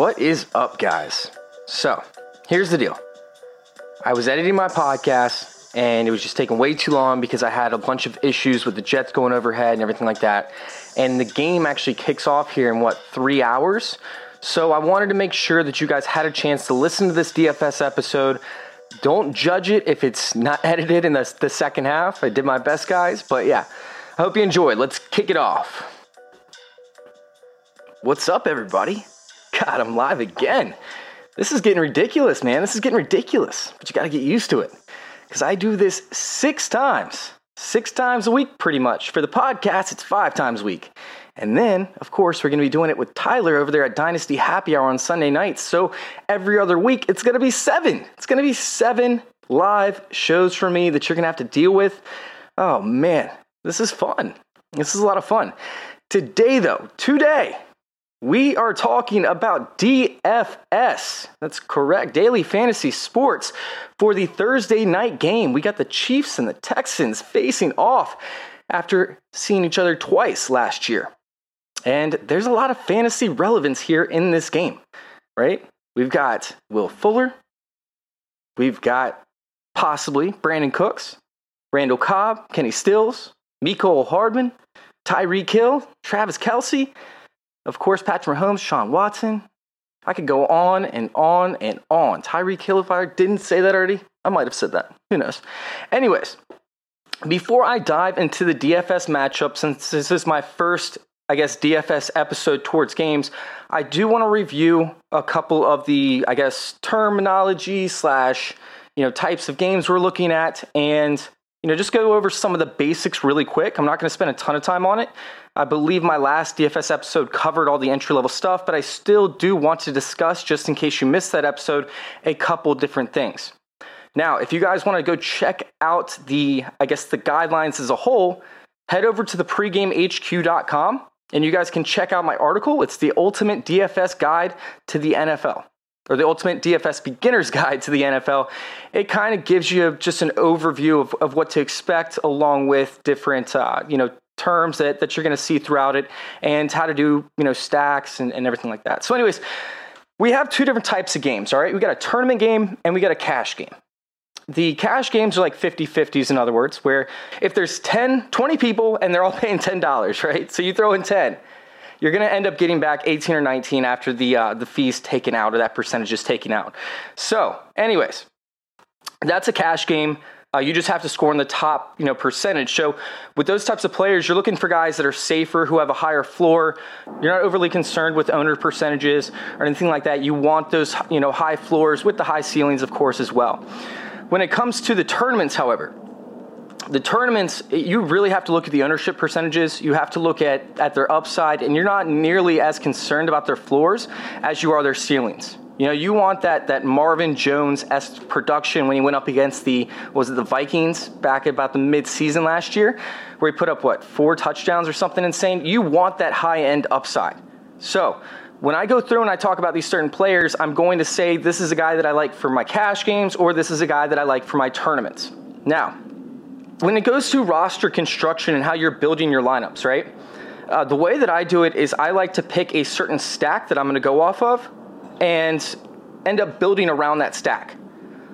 What is up, guys? So, here's the deal. I was editing my podcast and it was just taking way too long because I had a bunch of issues with the Jets going overhead and everything like that. And the game actually kicks off here in what, three hours? So, I wanted to make sure that you guys had a chance to listen to this DFS episode. Don't judge it if it's not edited in the, the second half. I did my best, guys. But yeah, I hope you enjoyed. Let's kick it off. What's up, everybody? God, I'm live again. This is getting ridiculous, man. This is getting ridiculous, but you got to get used to it because I do this six times, six times a week pretty much. For the podcast, it's five times a week. And then, of course, we're going to be doing it with Tyler over there at Dynasty Happy Hour on Sunday nights. So every other week, it's going to be seven. It's going to be seven live shows for me that you're going to have to deal with. Oh, man, this is fun. This is a lot of fun. Today, though, today, we are talking about DFS. That's correct. Daily Fantasy Sports for the Thursday night game. We got the Chiefs and the Texans facing off after seeing each other twice last year. And there's a lot of fantasy relevance here in this game, right? We've got Will Fuller. We've got possibly Brandin Cooks, Randall Cobb, Kenny Stills, Mecole Hardman, Tyreek Hill, Travis Kelce. Of course, Patrick Mahomes, Sean Watson. I could go on and on and on. If I didn't say that already, I might have said that. Who knows? Anyways, before I dive into the DFS matchup, since this is my first, I guess, DFS episode towards games, I do want to review a couple of the, I guess, terminology slash, you know, types of games we're looking at and you know, just go over some of the basics really quick. I'm not going to spend a ton of time on it. I believe my last DFS episode covered all the entry level stuff, but I still do want to discuss, just in case you missed that episode, a couple different things. Now, if you guys want to go check out the, I guess, the guidelines as a whole, head over to the pregamehq.com and you guys can check out my article. It's the ultimate DFS guide to the NFL or the Ultimate DFS Beginner's Guide to the NFL. It kind of gives you just an overview of, of what to expect, along with different, uh, you know, terms that, that you're going to see throughout it and how to do, you know, stacks and, and everything like that. So, anyways, we have two different types of games, all right? We got a tournament game and we got a cash game. The cash games are like 50 50s, in other words, where if there's 10, 20 people and they're all paying $10, right? So you throw in 10 you're going to end up getting back 18 or 19 after the uh, the fees taken out or that percentage is taken out. So, anyways, that's a cash game. Uh, you just have to score in the top, you know, percentage. So with those types of players, you're looking for guys that are safer, who have a higher floor. You're not overly concerned with owner percentages or anything like that. You want those, you know, high floors with the high ceilings, of course, as well. When it comes to the tournaments, however, the tournaments, you really have to look at the ownership percentages. You have to look at, at their upside, and you're not nearly as concerned about their floors as you are their ceilings. You know, you want that that Marvin Jones s production when he went up against the was it the Vikings back about the mid-season last year, where he put up what four touchdowns or something insane. You want that high-end upside. So when I go through and I talk about these certain players, I'm going to say this is a guy that I like for my cash games, or this is a guy that I like for my tournaments. Now, when it goes to roster construction and how you're building your lineups, right? Uh, the way that I do it is I like to pick a certain stack that I'm going to go off of and end up building around that stack.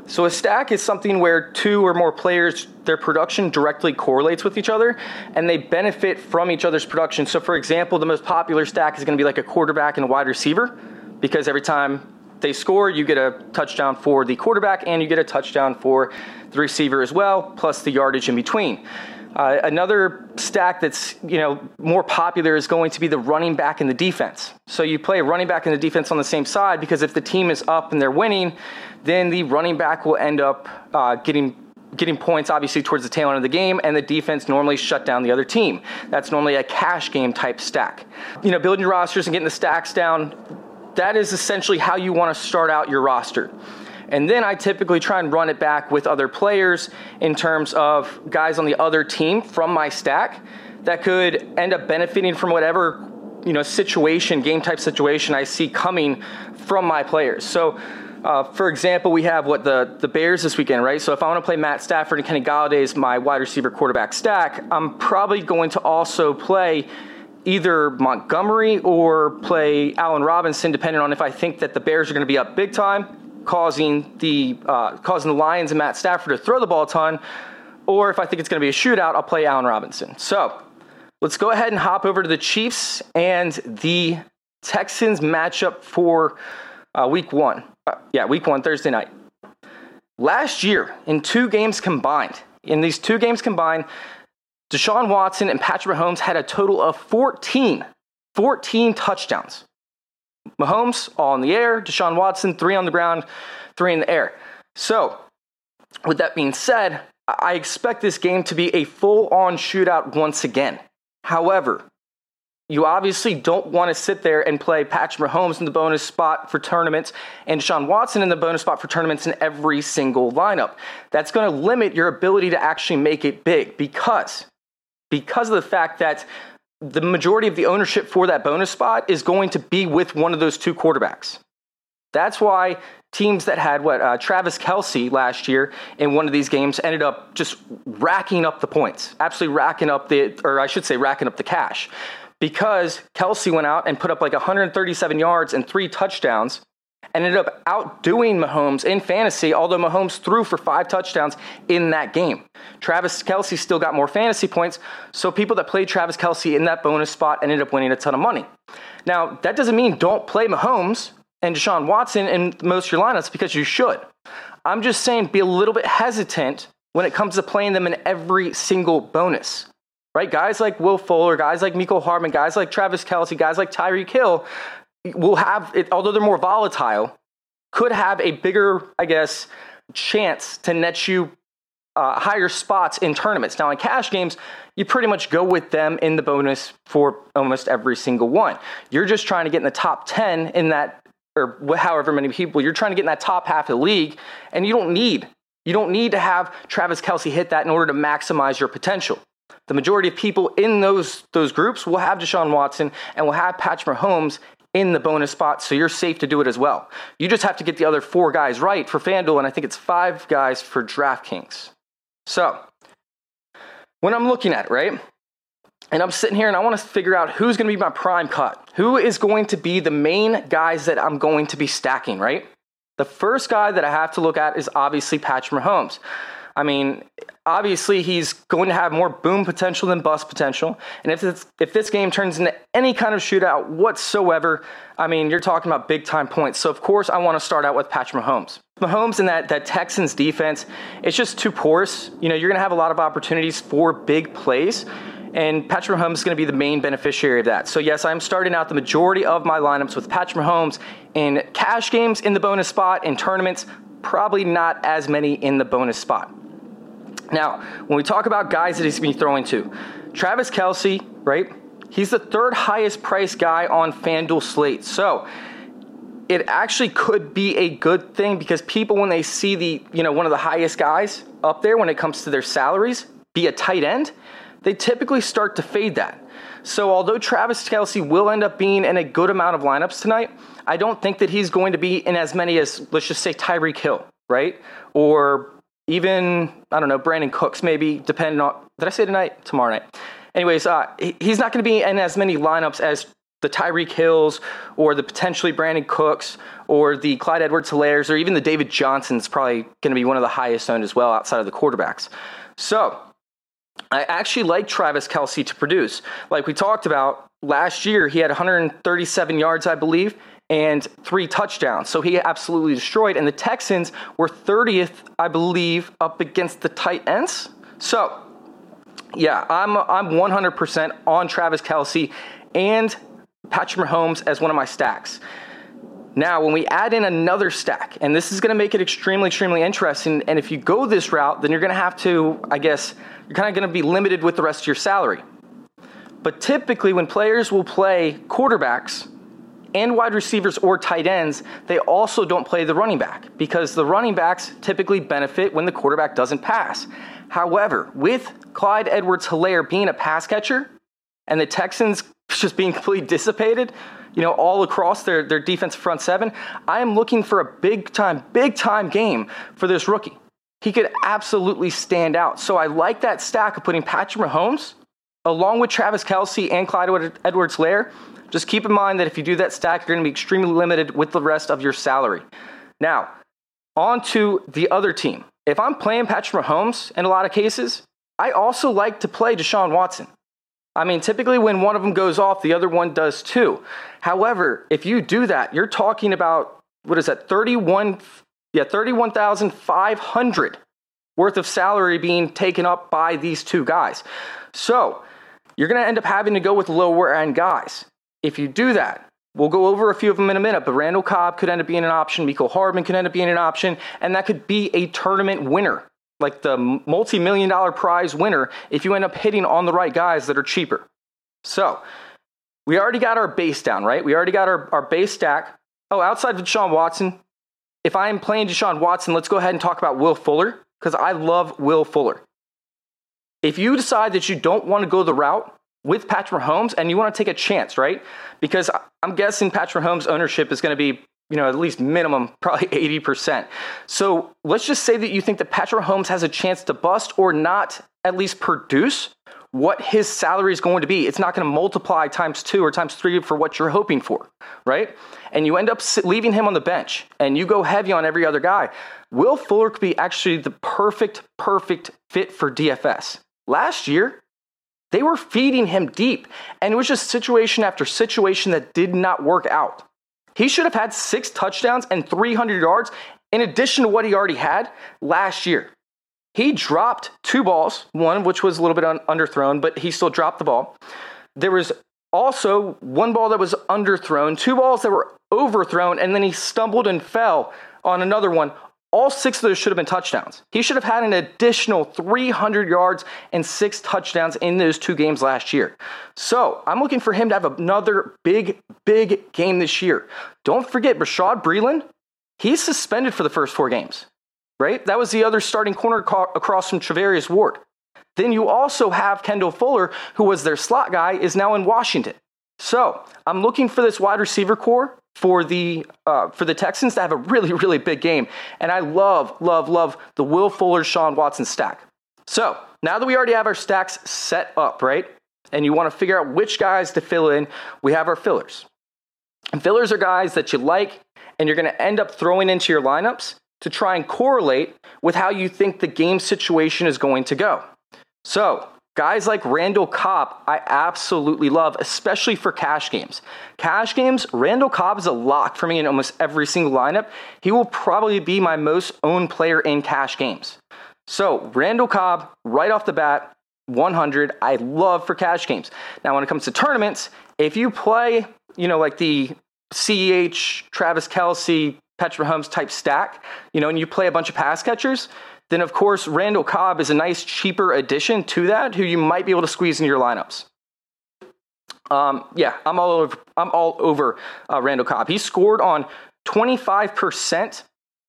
So a stack is something where two or more players, their production directly correlates with each other and they benefit from each other's production. So for example, the most popular stack is going to be like a quarterback and a wide receiver because every time they score, you get a touchdown for the quarterback and you get a touchdown for the receiver as well, plus the yardage in between. Uh, another stack that's you know more popular is going to be the running back in the defense. So you play running back in the defense on the same side because if the team is up and they're winning, then the running back will end up uh, getting getting points obviously towards the tail end of the game and the defense normally shut down the other team that's normally a cash game type stack you know building your rosters and getting the stacks down that is essentially how you want to start out your roster and then I typically try and run it back with other players in terms of guys on the other team from my stack that could end up benefiting from whatever you know situation, game type situation I see coming from my players. So. Uh, for example, we have what the, the Bears this weekend, right? So if I want to play Matt Stafford and Kenny Golladay as my wide receiver quarterback stack, I'm probably going to also play either Montgomery or play Allen Robinson, depending on if I think that the Bears are going to be up big time causing the uh, causing the Lions and Matt Stafford to throw the ball a ton, or if I think it's going to be a shootout, I'll play Allen Robinson. So let's go ahead and hop over to the Chiefs and the Texans matchup for uh, Week One. Uh, yeah, Week One, Thursday night. Last year, in two games combined, in these two games combined, Deshaun Watson and Patrick Mahomes had a total of 14, 14 touchdowns. Mahomes, all in the air. Deshaun Watson, three on the ground, three in the air. So, with that being said, I expect this game to be a full on shootout once again. However, you obviously don't want to sit there and play Patrick Mahomes in the bonus spot for tournaments and Deshaun Watson in the bonus spot for tournaments in every single lineup. That's going to limit your ability to actually make it big because because of the fact that the majority of the ownership for that bonus spot is going to be with one of those two quarterbacks. That's why teams that had what uh, Travis Kelce last year in one of these games ended up just racking up the points, absolutely racking up the, or I should say, racking up the cash, because Kelce went out and put up like 137 yards and three touchdowns ended up outdoing Mahomes in fantasy, although Mahomes threw for five touchdowns in that game. Travis Kelce still got more fantasy points, so people that played Travis Kelce in that bonus spot ended up winning a ton of money. Now, that doesn't mean don't play Mahomes and Deshaun Watson in most of your lineups because you should. I'm just saying be a little bit hesitant when it comes to playing them in every single bonus. Right? Guys like Will Fuller, guys like Mecole Hardman, guys like Travis Kelce, guys like Tyreek Hill will have, it, although they're more volatile, could have a bigger, I guess, chance to net you uh, higher spots in tournaments. Now, in cash games, you pretty much go with them in the bonus for almost every single one. You're just trying to get in the top 10 in that, or however many people, you're trying to get in that top half of the league, and you don't need. You don't need to have Travis Kelce hit that in order to maximize your potential. The majority of people in those those groups will have Deshaun Watson and will have Patrick Mahomes in the bonus spot, so you're safe to do it as well. You just have to get the other four guys right for FanDuel, and I think it's five guys for DraftKings. So, when I'm looking at it, right, and I'm sitting here and I want to figure out who's going to be my prime cut, who is going to be the main guys that I'm going to be stacking, right? The first guy that I have to look at is obviously Patrick Mahomes. I mean, obviously he's going to have more boom potential than bust potential. And if this, if this game turns into any kind of shootout whatsoever, I mean, you're talking about big time points. So, of course, I want to start out with Patrick Mahomes. Mahomes and that, that Texans defense, it's just too porous. You know, you're going to have a lot of opportunities for big plays. And Patrick Mahomes is going to be the main beneficiary of that. So, yes, I'm starting out the majority of my lineups with Patrick Mahomes in cash games in the bonus spot, in tournaments, probably not as many in the bonus spot. Now, when we talk about guys that he's going to be throwing to, Travis Kelce, right? He's the third highest priced guy on FanDuel slate. So it actually could be a good thing because people, when they see the, you know, one of the highest guys up there when it comes to their salaries, be a tight end, they typically start to fade that. So although Travis Kelce will end up being in a good amount of lineups tonight, I don't think that he's going to be in as many as, let's just say, Tyreek Hill, right? Or even I don't know Brandin Cooks maybe depending on did I say tonight tomorrow night. Anyways, uh, he's not going to be in as many lineups as the Tyreek Hills or the potentially Brandin Cooks or the Clyde Edwards Helaire's or even the David Johnson's probably going to be one of the highest owned as well outside of the quarterbacks. So I actually like Travis Kelce to produce. Like we talked about last year, he had 137 yards, I believe, and three touchdowns. So he absolutely destroyed. And the Texans were 30th, I believe, up against the tight ends. So yeah, I'm I'm 100% on Travis Kelce and Patrick Mahomes as one of my stacks. Now, when we add in another stack, and this is going to make it extremely, extremely interesting, and if you go this route, then you're going to have to, I guess, you're kind of going to be limited with the rest of your salary. But typically, when players will play quarterbacks and wide receivers or tight ends, they also don't play the running back because the running backs typically benefit when the quarterback doesn't pass. However, with Clyde Edwards Helaire being a pass catcher and the Texans just being completely dissipated, you know, all across their, their defense front seven, I am looking for a big time, big time game for this rookie. He could absolutely stand out. So I like that stack of putting Patrick Mahomes along with Travis Kelce and Clyde Edwards Helaire. Just keep in mind that if you do that stack, you're going to be extremely limited with the rest of your salary. Now, on to the other team. If I'm playing Patrick Mahomes in a lot of cases, I also like to play Deshaun Watson. I mean, typically when one of them goes off, the other one does too. However, if you do that, you're talking about what is that? 31 yeah, 31,500 worth of salary being taken up by these two guys. So, you're going to end up having to go with lower end guys. If you do that, we'll go over a few of them in a minute, but Randall Cobb could end up being an option, Mecole Hardman could end up being an option, and that could be a tournament winner like the multi million dollar prize winner if you end up hitting on the right guys that are cheaper. So, we already got our base down, right? We already got our, our base stack. Oh, outside of Deshaun Watson, if I am playing Deshaun Watson, let's go ahead and talk about Will Fuller because I love Will Fuller. If you decide that you don't want to go the route with Patrick Mahomes and you want to take a chance, right? Because I'm guessing Patrick Mahomes' ownership is going to be you know, at least minimum, probably 80%. So let's just say that you think that Patrick Mahomes has a chance to bust or not at least produce what his salary is going to be. It's not going to multiply times two or times three for what you're hoping for, right? And you end up leaving him on the bench and you go heavy on every other guy. Will Fuller could be actually the perfect, perfect fit for DFS. Last year, they were feeding him deep, and it was just situation after situation that did not work out. He should have had six touchdowns and 300 yards in addition to what he already had last year. He dropped two balls, one which was a little bit un- underthrown, but he still dropped the ball. There was also one ball that was underthrown, two balls that were overthrown, and then he stumbled and fell on another one. All six of those should have been touchdowns. He should have had an additional 300 yards and six touchdowns in those two games last year. So I'm looking for him to have another big, big game this year. Don't forget, Rashad Breeland, he's suspended for the first four games, right? That was the other starting corner across from Charvarius Ward. Then you also have Kendall Fuller, who was their slot guy, is now in Washington. So I'm looking for this wide receiver core for the uh, for the Texans to have a really really big game, and I love love love the Will Fuller Sean Watson stack. So now that we already have our stacks set up, right, and you want to figure out which guys to fill in, we have our fillers. And fillers are guys that you like, and you're going to end up throwing into your lineups to try and correlate with how you think the game situation is going to go. So Guys like Randall Cobb, I absolutely love, especially for cash games. Cash games, Randall Cobb is a lock for me in almost every single lineup. He will probably be my most owned player in cash games. So, Randall Cobb, right off the bat, 100, I love for cash games. Now, when it comes to tournaments, if you play, you know, like the CEH, Travis Kelce, Petra Mahomes type stack, you know, and you play a bunch of pass catchers, then of course Randall Cobb is a nice cheaper addition to that who you might be able to squeeze into your lineups. Um, yeah, I'm all over. I'm all over uh, Randall Cobb. He scored on 25%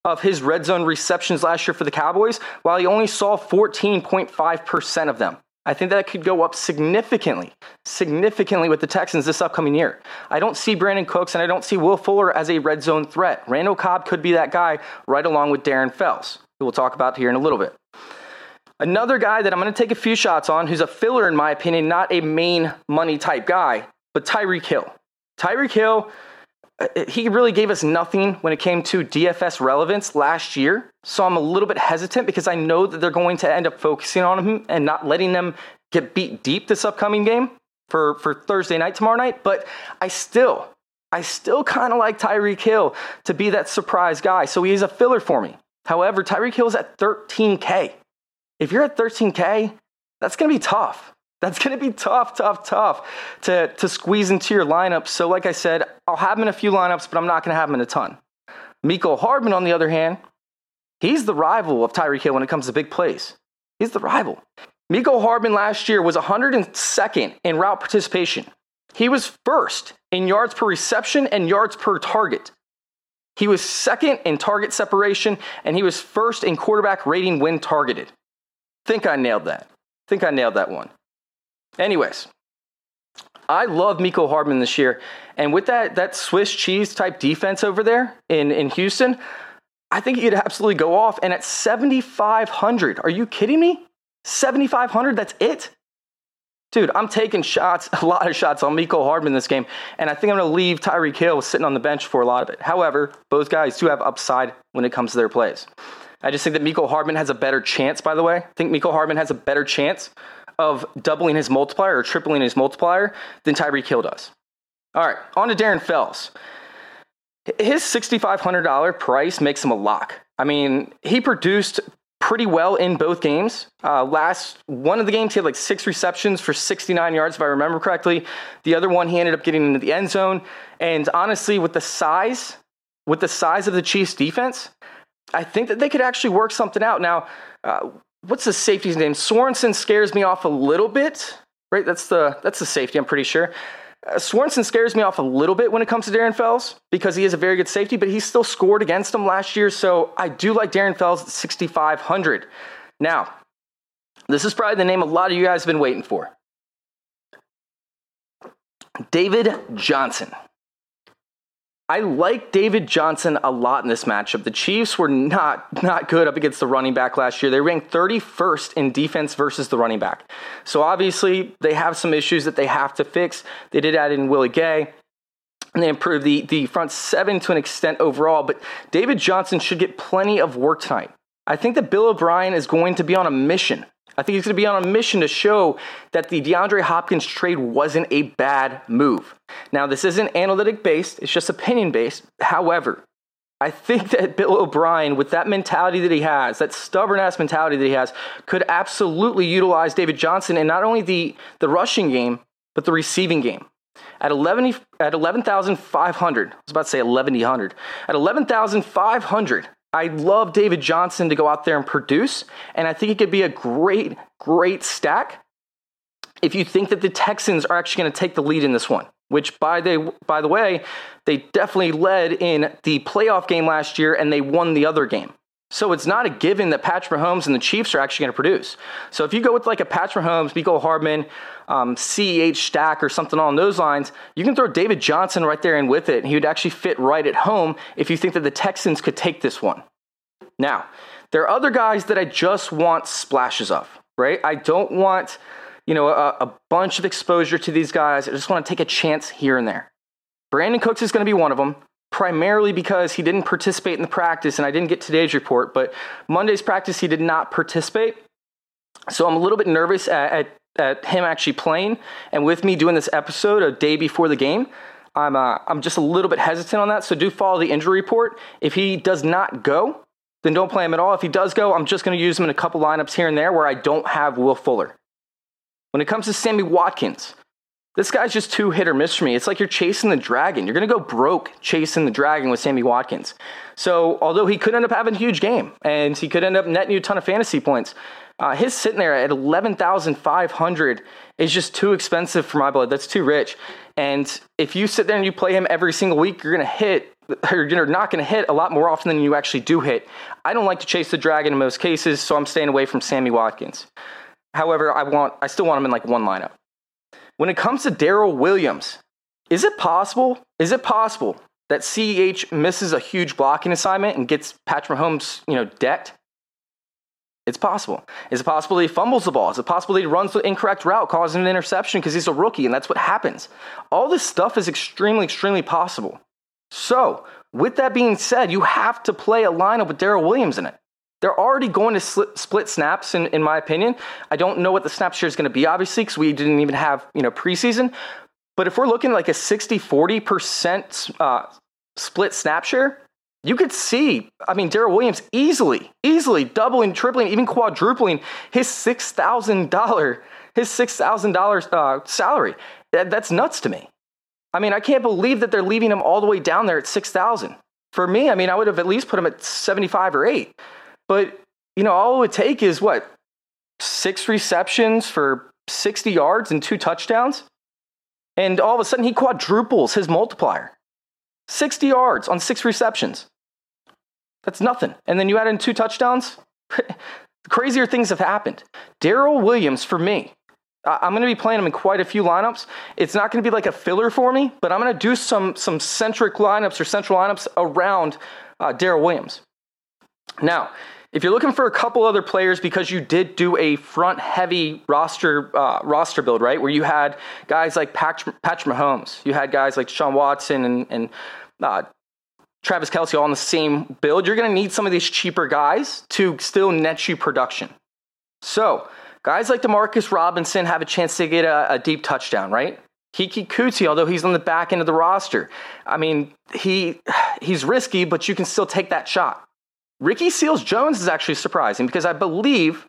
of his red zone receptions last year for the Cowboys, while he only saw 14.5% of them. I think that could go up significantly, significantly with the Texans this upcoming year. I don't see Brandin Cooks and I don't see Will Fuller as a red zone threat. Randall Cobb could be that guy right along with Darren Fells we'll talk about here in a little bit. Another guy that I'm going to take a few shots on, who's a filler in my opinion, not a main money type guy, but Tyreek Hill. Tyreek Hill, uh, he really gave us nothing when it came to DFS relevance last year. So I'm a little bit hesitant because I know that they're going to end up focusing on him and not letting them get beat deep this upcoming game for, for Thursday night, tomorrow night. But I still, I still kind of like Tyreek Hill to be that surprise guy. So he's a filler for me. However, Tyreek Hill is at 13K. If you're at 13K, That's going to be tough. That's going to be tough, tough, tough to, to squeeze into your lineup. So, like I said, I'll have him in a few lineups, but I'm not going to have him in a ton. Mecole Hardman, on the other hand, he's the rival of Tyreek Hill when it comes to big plays. He's the rival. Mecole Hardman last year was 102nd in route participation. He was first in yards per reception and yards per target. He was second in target separation, and he was first in quarterback rating when targeted. Think I nailed that. Think I nailed that one. Anyways, I love Mecole Hardman this year. And with that, that Swiss cheese type defense over there in, in Houston, I think he could absolutely go off. And at 7,500, are you kidding me? 7,500, that's it? Dude, I'm taking shots, a lot of shots on Mecole Hardman this game, and I think I'm going to leave Tyreek Hill sitting on the bench for a lot of it. However, both guys do have upside when it comes to their plays. I just think that Mecole Hardman has a better chance, by the way. I think Mecole Hardman has a better chance of doubling his multiplier or tripling his multiplier than Tyreek Hill does. All right, on to Darren Fells. His $6,500 price makes him a lock. I mean, he produced pretty well in both games. Uh, last one of the games, he had like six receptions for 69 yards, if I remember correctly. The other one, he ended up getting into the end zone. And honestly, with the size, with the size of the Chiefs' defense, I think that they could actually work something out. Now, uh, what's the safety's name? Sorensen scares me off a little bit, right? That's the that's the safety. I'm pretty sure. Uh, Sorensen scares me off a little bit when it comes to Darren Fells because he is a very good safety, but he still scored against him last year. So I do like Darren Fells at 6,500. Now, this is probably the name a lot of you guys have been waiting for David Johnson. I like David Johnson a lot in this matchup. The Chiefs were not not good up against the running back last year. They ranked 31st in defense versus the running back. So obviously they have some issues that they have to fix. They did add in Willie Gay. And they improved the, the front seven to an extent overall, but David Johnson should get plenty of work tonight. I think that Bill O'Brien is going to be on a mission I think he's going to be on a mission to show that the DeAndre Hopkins trade wasn't a bad move. Now, this isn't analytic based, it's just opinion based. However, I think that Bill O'Brien, with that mentality that he has, that stubborn ass mentality that he has, could absolutely utilize David Johnson in not only the, the rushing game, but the receiving game. At 11 at 11,500, I was about to say 1,100. At 11,500, I love David Johnson to go out there and produce, and I think it could be a great, great stack if you think that the Texans are actually going to take the lead in this one. Which, by the by the way, they definitely led in the playoff game last year, and they won the other game. So it's not a given that Patrick Mahomes and the Chiefs are actually going to produce. So if you go with like a Patrick Mahomes, Mecole Hardman, um, CEH stack or something along those lines, you can throw David Johnson right there in with it. And he would actually fit right at home if you think that the Texans could take this one. Now, there are other guys that I just want splashes of, right? I don't want, you know, a, a bunch of exposure to these guys. I just want to take a chance here and there. Brandin Cooks is going to be one of them primarily because he didn't participate in the practice, and I didn't get today's report, but Monday's practice, he did not participate. So I'm a little bit nervous at, at, at him actually playing, and with me doing this episode a day before the game. I'm, uh, I'm just a little bit hesitant on that, so do follow the injury report. If he does not go, then don't play him at all. If he does go, I'm just going to use him in a couple lineups here and there where I don't have Will Fuller. When it comes to Sammy Watkins, this guy's just too hit or miss for me. It's like you're chasing the dragon. You're going to go broke chasing the dragon with Sammy Watkins. So, although he could end up having a huge game and he could end up netting you a ton of fantasy points, uh, his sitting there at 11,500 is just too expensive for my blood. That's too rich. And if you sit there and you play him every single week, you're going to hit, or you're not going to hit a lot more often than you actually do hit. I don't like to chase the dragon in most cases, so I'm staying away from Sammy Watkins. However, I want, I still want him in like one lineup. When it comes to Darrel Williams, is it possible? Is it possible that CEH misses a huge blocking assignment and gets Patrick Mahomes, you know, decked? It's possible. Is it possible that he fumbles the ball? Is it possible that he runs the incorrect route, causing an interception because he's a rookie and that's what happens? All this stuff is extremely, extremely possible. So, with that being said, you have to play a lineup with Darrel Williams in it. They're already going to split snaps, in, in my opinion. I don't know what the snap share is going to be, obviously, because we didn't even have you know preseason. But if we're looking like a 60 40% uh, split snap share, You could see, I mean, Darrel Williams easily, easily doubling, tripling, even quadrupling his six thousand dollar his six thousand uh, dollars salary. That, that's nuts to me. I mean, I can't believe that they're leaving him all the way down there at six thousand. For me, I mean, I would have at least put him at seventy five or eight. But you know, all it would take is what six receptions for sixty yards and two touchdowns, and all of a sudden he quadruples his multiplier. 60 yards on six receptions. That's nothing. And then you add in two touchdowns. Crazier things have happened. Darrel Williams, for me, I'm going to be playing him in quite a few lineups. It's not going to be like a filler for me, but I'm going to do some some centric lineups or central lineups around uh, Darrel Williams. Now, if you're looking for a couple other players because you did do a front heavy roster uh, roster build, right, where you had guys like Patrick, Patrick Mahomes, you had guys like Sean Watson and, and uh, Travis Kelce all on the same build, you're going to need some of these cheaper guys to still net you production. So, guys like Demarcus Robinson have a chance to get a, a deep touchdown, right? Keke Coutee, although he's on the back end of the roster, I mean, he he's risky, but you can still take that shot. Ricky Seals Jones is actually surprising because I believe,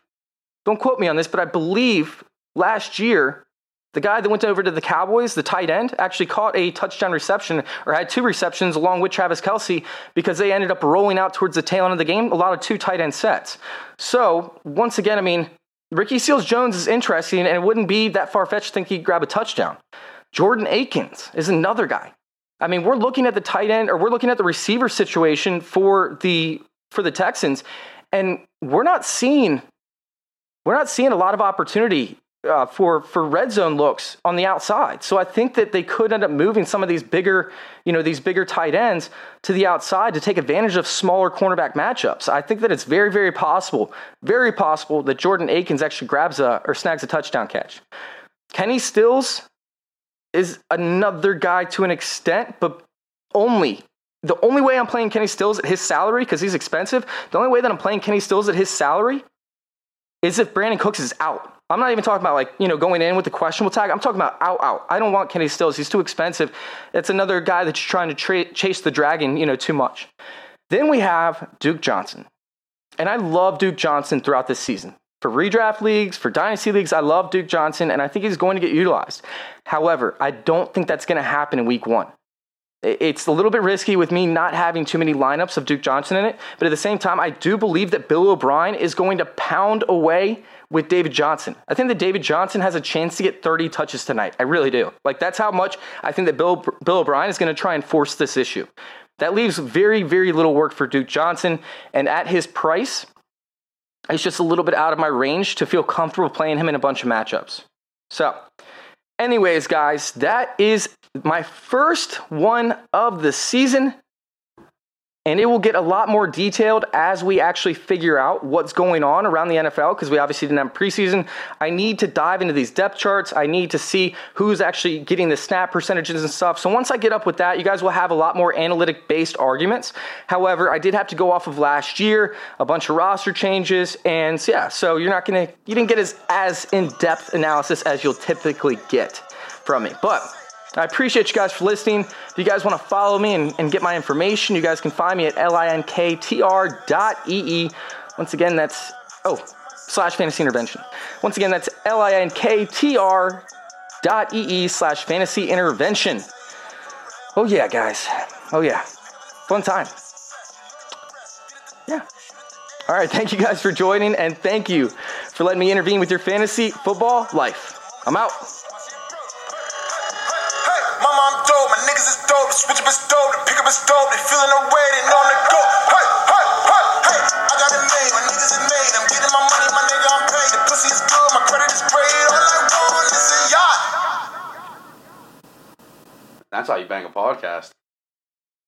don't quote me on this, but I believe last year the guy that went over to the Cowboys, the tight end, actually caught a touchdown reception or had two receptions along with Travis Kelce because they ended up rolling out towards the tail end of the game, a lot of two tight end sets. So, once again, I mean, Ricky Seals Jones is interesting, and it wouldn't be that far fetched to think he'd grab a touchdown. Jordan Akins is another guy. I mean, we're looking at the tight end or we're looking at the receiver situation for the for the Texans, and we're not seeing we're not seeing a lot of opportunity uh, for for red zone looks on the outside. So I think that they could end up moving some of these bigger, you know, these bigger tight ends to the outside to take advantage of smaller cornerback matchups. I think that it's very very possible, very possible that Jordan Akins actually grabs a or snags a touchdown catch. Kenny Stills is another guy to an extent, but only the only way I'm playing Kenny Stills at his salary because he's expensive. The only way that I'm playing Kenny Stills at his salary is if Brandin Cooks is out. I'm not even talking about like, you know, going in with the questionable tag. I'm talking about out, out. I don't want Kenny Stills. He's too expensive. It's another guy that's trying to tra- chase the dragon, you know, too much. Then we have Duke Johnson. And I love Duke Johnson throughout this season. For redraft leagues, for dynasty leagues, I love Duke Johnson and I think he's going to get utilized. However, I don't think that's going to happen in week one. It's a little bit risky with me not having too many lineups of Duke Johnson in it, but at the same time, I do believe that Bill O'Brien is going to pound away with David Johnson. I think that David Johnson has a chance to get 30 touches tonight. I really do. Like that's how much I think that Bill Bill O'Brien is going to try and force this issue. That leaves very very little work for Duke Johnson and at his price, it's just a little bit out of my range to feel comfortable playing him in a bunch of matchups. So, anyways, guys, that is my first one of the season. And it will get a lot more detailed as we actually figure out what's going on around the NFL because we obviously didn't have preseason. I need to dive into these depth charts. I need to see who's actually getting the snap percentages and stuff. So once I get up with that, you guys will have a lot more analytic based arguments. However, I did have to go off of last year, a bunch of roster changes, and yeah, so you're not gonna, you didn't get as, as in depth analysis as you'll typically get from me. But I appreciate you guys for listening. If you guys want to follow me and, and get my information, you guys can find me at linktr.ee. Once again, that's, oh, slash fantasy intervention. Once again, that's linktr.ee slash fantasy intervention. Oh, yeah, guys. Oh, yeah. Fun time. Yeah. All right. Thank you guys for joining, and thank you for letting me intervene with your fantasy football life. I'm out. Dope, the switch up is dope, the pickup is dope, they feeling the way, they know go. Hey, hey, hey, hey, I got it made, my niggas is made, I'm getting my money, my nigga, I'm paid. The pussy is good, my credit is great, all I want is a yacht. That's how you bang a podcast.